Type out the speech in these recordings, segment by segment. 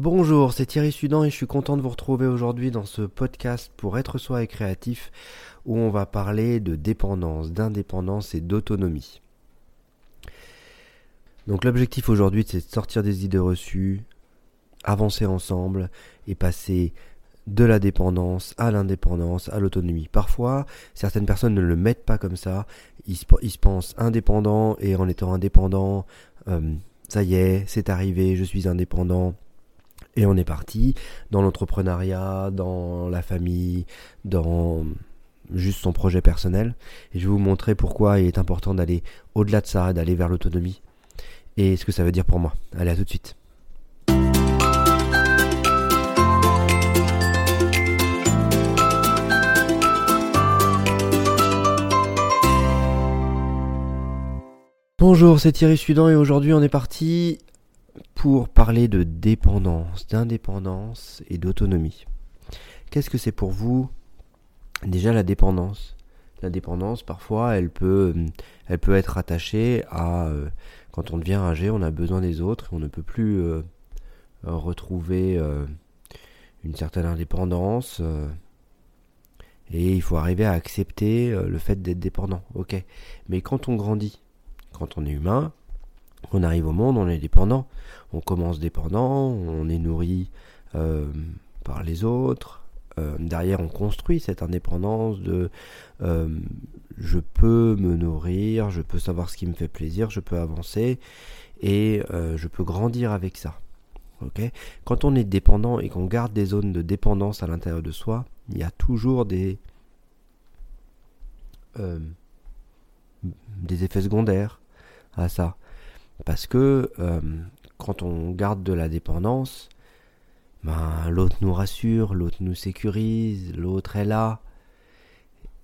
Bonjour, c'est Thierry Sudan et je suis content de vous retrouver aujourd'hui dans ce podcast pour être soi et créatif où on va parler de dépendance, d'indépendance et d'autonomie. Donc l'objectif aujourd'hui c'est de sortir des idées reçues, avancer ensemble et passer de la dépendance à l'indépendance, à l'autonomie. Parfois, certaines personnes ne le mettent pas comme ça. Ils se, pensent indépendants et en étant indépendants, euh, ça y est, c'est arrivé, je suis indépendant. Et on est parti dans l'entrepreneuriat, dans la famille, dans juste son projet personnel. Et je vais vous montrer pourquoi il est important d'aller au-delà de ça, d'aller vers l'autonomie. Et ce que ça veut dire pour moi. Allez, à tout de suite. Bonjour, c'est Thierry Sudan et aujourd'hui on est parti pour parler de dépendance, d'indépendance et d'autonomie. Qu'est-ce que c'est pour vous déjà la dépendance? La dépendance parfois elle peut, peut être attachée à euh, quand on devient âgé on a besoin des autres on ne peut plus euh, retrouver euh, une certaine indépendance et il faut arriver à accepter le fait d'être dépendant. Ok, mais quand on grandit quand on est humain, on arrive au monde, on est dépendant. On commence dépendant, on est nourri euh, par les autres. Euh, derrière, on construit cette indépendance de euh, je peux me nourrir, je peux savoir ce qui me fait plaisir, je peux avancer et je peux grandir avec ça. Quand on est dépendant et qu'on garde des zones de dépendance à l'intérieur de soi, il y a toujours des des effets secondaires à ça. Parce que euh, quand on garde de la dépendance, ben, l'autre nous rassure, l'autre nous sécurise, l'autre est là.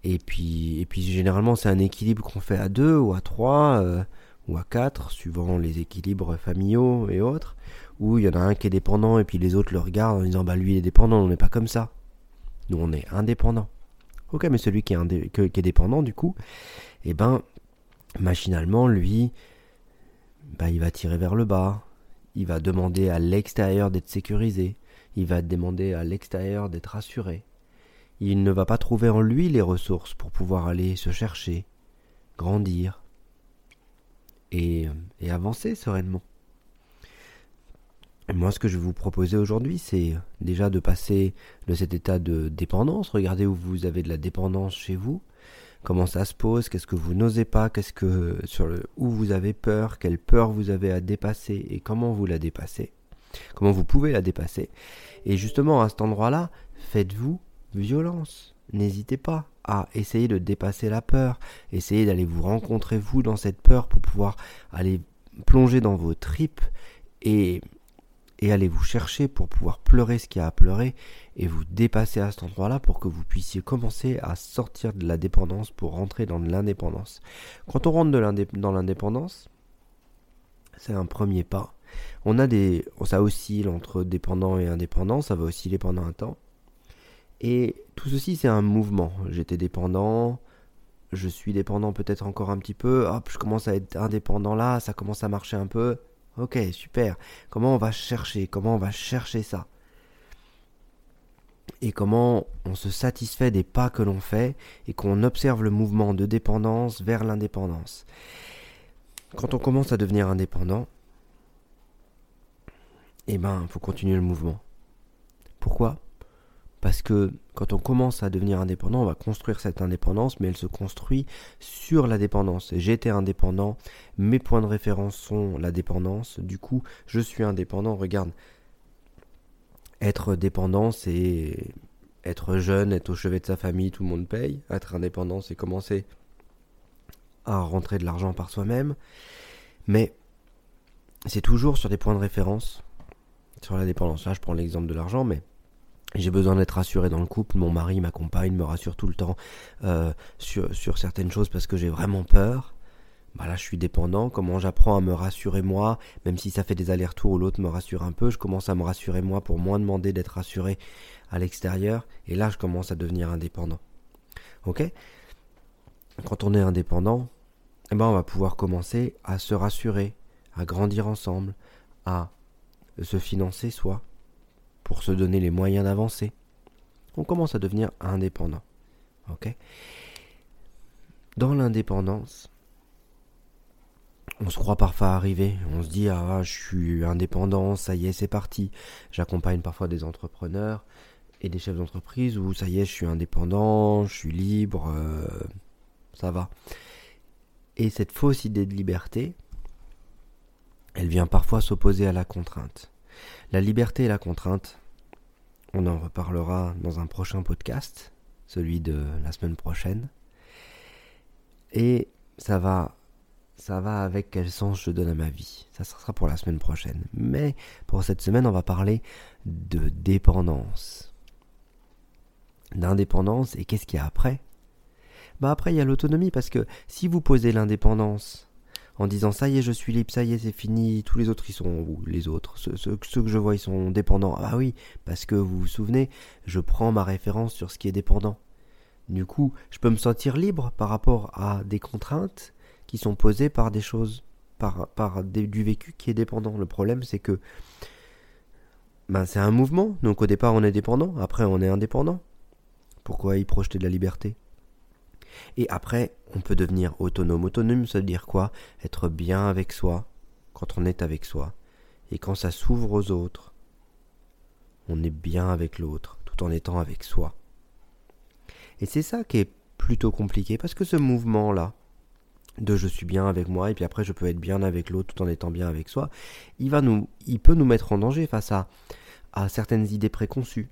Et puis, et puis généralement c'est un équilibre qu'on fait à deux ou à trois euh, ou à quatre, suivant les équilibres familiaux et autres, où il y en a un qui est dépendant et puis les autres le regardent en disant bah lui il est dépendant, on n'est pas comme ça. Nous on est indépendant. Ok mais celui qui est, dépendant du coup, eh ben machinalement, lui, bah, il va tirer vers le bas, il va demander à l'extérieur d'être sécurisé, il va demander à l'extérieur d'être rassuré. Il ne va pas trouver en lui les ressources pour pouvoir aller se chercher, grandir et, et avancer sereinement. moi, ce que je vais vous proposer aujourd'hui, c'est déjà de passer de cet état de dépendance. Regardez où vous avez de la dépendance chez vous comment ça se pose, qu'est-ce que vous n'osez pas, qu'est-ce que sur le où vous avez peur, quelle peur vous avez à dépasser? Et comment vous la dépassez, comment vous pouvez la dépasser? Et justement à cet endroit-là, faites-vous violence. N'hésitez pas à essayer de dépasser la peur, essayez d'aller vous rencontrer vous dans cette peur pour pouvoir aller plonger dans vos tripes et et allez vous chercher pour pouvoir pleurer ce qu'il y a à pleurer et vous dépasser à cet endroit-là pour que vous puissiez commencer à sortir de la dépendance pour rentrer dans l'indépendance. Quand on rentre dans l'indépendance, c'est un premier pas. On a des, ça oscille entre dépendant et indépendant, ça va osciller pendant un temps. Et tout ceci, c'est un mouvement. J'étais dépendant, je suis dépendant peut-être encore un petit peu, hop, je commence à être indépendant là, ça commence à marcher un peu, Ok, super. Comment on va chercher? Comment on va chercher ça? Et comment on se satisfait des pas que l'on fait et qu'on observe le mouvement de dépendance vers l'indépendance. Quand on commence à devenir indépendant, eh ben, il faut continuer le mouvement. Pourquoi? Parce que quand on commence à devenir indépendant, on va construire cette indépendance, mais elle se construit sur la dépendance. J'étais indépendant, mes points de référence sont la dépendance, du coup je suis indépendant. Regarde, être dépendant, c'est être jeune, être au chevet de sa famille, tout le monde paye. Être indépendant, c'est commencer à rentrer de l'argent par soi-même. Mais c'est toujours sur des points de référence, sur la dépendance. Là, je prends l'exemple de l'argent, mais j'ai besoin d'être rassuré dans le couple, mon mari, ma compagne me rassure tout le temps euh, sur certaines choses parce que j'ai vraiment peur. Bah là, je suis dépendant. Comment j'apprends à me rassurer moi, même si ça fait des allers-retours où l'autre me rassure un peu, je commence à me rassurer moi pour moins demander d'être rassuré à l'extérieur. Et là, je commence à devenir indépendant. Ok? Quand on est indépendant, eh ben, on va pouvoir commencer à se rassurer, à grandir ensemble, à se financer soi, pour se donner les moyens d'avancer. On commence à devenir indépendant. Ok? Dans l'indépendance, on se croit parfois arrivé. On se dit ah je suis indépendant, ça y est c'est parti. J'accompagne parfois des entrepreneurs et des chefs d'entreprise où ça y est je suis indépendant, je suis libre, euh, ça va. Et cette fausse idée de liberté, elle vient parfois s'opposer à la contrainte. La liberté et la contrainte, on en reparlera dans un prochain podcast, celui de la semaine prochaine. Et ça va ça va avec quel sens je donne à ma vie. Ça sera pour la semaine prochaine. Mais pour cette semaine, on va parler de dépendance. D'indépendance et qu'est-ce qu'il y a après? Bah après il y a l'autonomie parce que si vous posez l'indépendance en disant ça y est je suis libre, ça y est c'est fini, tous les autres ils sont où les autres ceux, ceux, que je vois ils sont dépendants. Ah oui, parce que vous vous souvenez, je prends ma référence sur ce qui est dépendant. Du coup, je peux me sentir libre par rapport à des contraintes qui sont posées par des choses, par, du vécu qui est dépendant. Le problème, c'est que ben, c'est un mouvement. Donc au départ, on est dépendant, après, on est indépendant. Pourquoi y projeter de la liberté? Et après, on peut devenir autonome. Autonome, ça veut dire quoi? Être bien avec soi, quand on est avec soi. Et quand ça s'ouvre aux autres, on est bien avec l'autre, tout en étant avec soi. Et c'est ça qui est plutôt compliqué, parce que ce mouvement-là, de je suis bien avec moi et puis après je peux être bien avec l'autre tout en étant bien avec soi, il va peut nous mettre en danger face à certaines idées préconçues.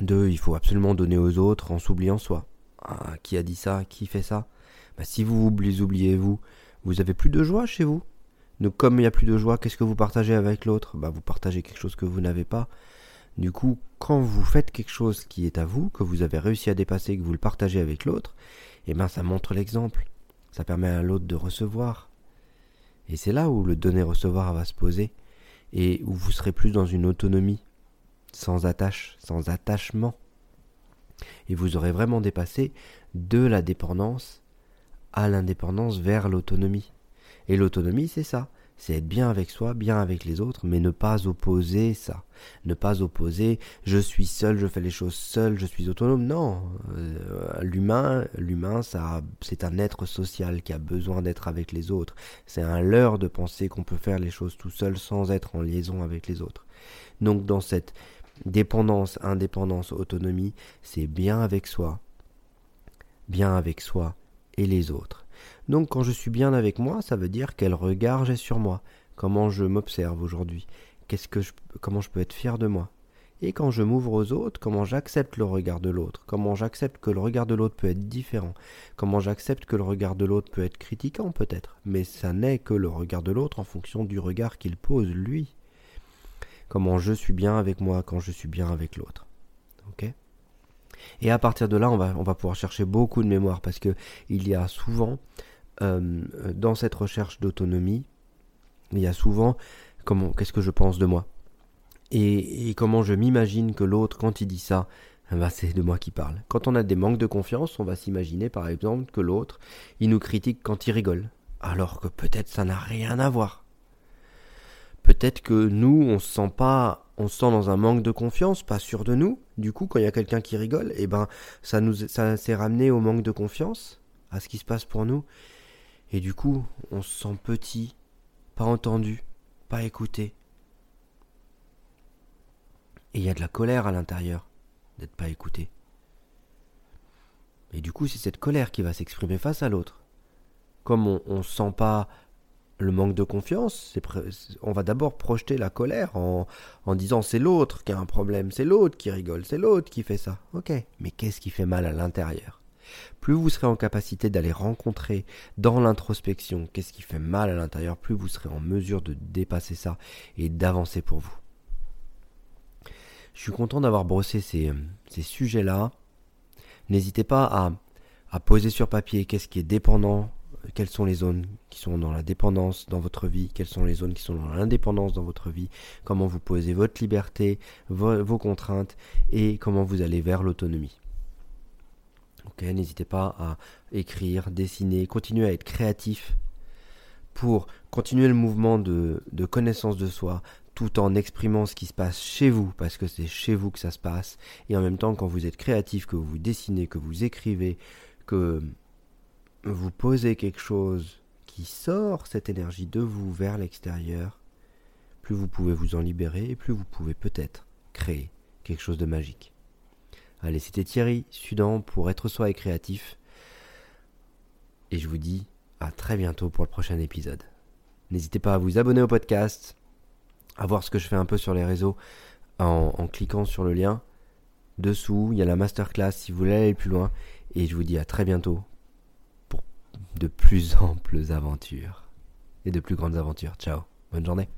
De il faut absolument donner aux autres en s'oubliant soi. Ah, qui a dit ça? Qui fait ça? Bah, Si vous oubliez, oubliez vous, vous avez plus de joie chez vous. Donc comme il n'y a plus de joie, qu'est-ce que vous partagez avec l'autre? Bah, Vous partagez quelque chose que vous n'avez pas. Du coup, quand vous faites quelque chose qui est à vous, que vous avez réussi à dépasser, que vous le partagez avec l'autre, eh ben ça montre l'exemple. Ça permet à l'autre de recevoir. Et c'est là où le donner-recevoir va se poser et où vous serez plus dans une autonomie, sans attache, sans attachement. Et vous aurez vraiment dépassé de la dépendance à l'indépendance vers l'autonomie. Et l'autonomie, c'est ça c'est être bien avec soi, bien avec les autres, mais ne pas opposer ça. Ne pas opposer je suis seul, je fais les choses seul, je suis autonome. Non, euh, l'humain, l'humain, ça, c'est un être social qui a besoin d'être avec les autres. C'est un leurre de penser qu'on peut faire les choses tout seul sans être en liaison avec les autres. Donc dans cette dépendance, indépendance, autonomie, c'est bien avec soi, bien avec soi et les autres. Donc quand je suis bien avec moi, ça veut dire quel regard j'ai sur moi, comment je m'observe aujourd'hui, comment je peux être fier de moi. Et quand je m'ouvre aux autres, comment j'accepte le regard de l'autre, comment j'accepte que le regard de l'autre peut être différent, comment j'accepte que le regard de l'autre peut être critiquant peut-être, mais ça n'est que le regard de l'autre en fonction du regard qu'il pose lui. Comment je suis bien avec moi quand je suis bien avec l'autre. Ok? Et à partir de là, on va, pouvoir chercher beaucoup de mémoire parce que il y a souvent, euh, dans cette recherche d'autonomie, il y a souvent comment, qu'est-ce que je pense de moi et, comment je m'imagine que l'autre, quand il dit ça, bah c'est de moi qui parle. Quand on a des manques de confiance, on va s'imaginer par exemple que l'autre, il nous critique quand il rigole, alors que peut-être ça n'a rien à voir. Peut-être que nous, on se sent pas, on se sent dans un manque de confiance, pas sûr de nous. Du coup, quand il y a quelqu'un qui rigole, eh ben, ça nous, ça s'est ramené au manque de confiance, à ce qui se passe pour nous. Et du coup, on se sent petit, pas entendu, pas écouté. Et il y a de la colère à l'intérieur d'être pas écouté. Et du coup, c'est cette colère qui va s'exprimer face à l'autre. Comme on ne sent pas le manque de confiance, on va d'abord projeter la colère en, disant c'est l'autre qui a un problème, c'est l'autre qui rigole, c'est l'autre qui fait ça. Ok, mais qu'est-ce qui fait mal à l'intérieur? Plus vous serez en capacité d'aller rencontrer dans l'introspection qu'est-ce qui fait mal à l'intérieur, plus vous serez en mesure de dépasser ça et d'avancer pour vous. Je suis content d'avoir brossé ces, ces sujets-là. N'hésitez pas à, à poser sur papier qu'est-ce qui est dépendant quelles sont les zones qui sont dans la dépendance dans votre vie, quelles sont les zones qui sont dans l'indépendance dans votre vie, comment vous posez votre liberté, vos, contraintes et comment vous allez vers l'autonomie. N'hésitez pas à écrire, dessiner, continuer à être créatif pour continuer le mouvement de connaissance de soi tout en exprimant ce qui se passe chez vous, parce que c'est chez vous que ça se passe, et en même temps quand vous êtes créatif, que vous dessinez, que vous écrivez, que vous posez quelque chose qui sort cette énergie de vous vers l'extérieur, plus vous pouvez vous en libérer et plus vous pouvez peut-être créer quelque chose de magique. Allez, c'était Thierry Sudan pour être soi et créatif. Et je vous dis à très bientôt pour le prochain épisode. N'hésitez pas à vous abonner au podcast, à voir ce que je fais un peu sur les réseaux en, en cliquant sur le lien. Dessous, il y a la masterclass si vous voulez aller plus loin. Et je vous dis à très bientôt de plus amples aventures et de plus grandes aventures. Ciao, bonne journée.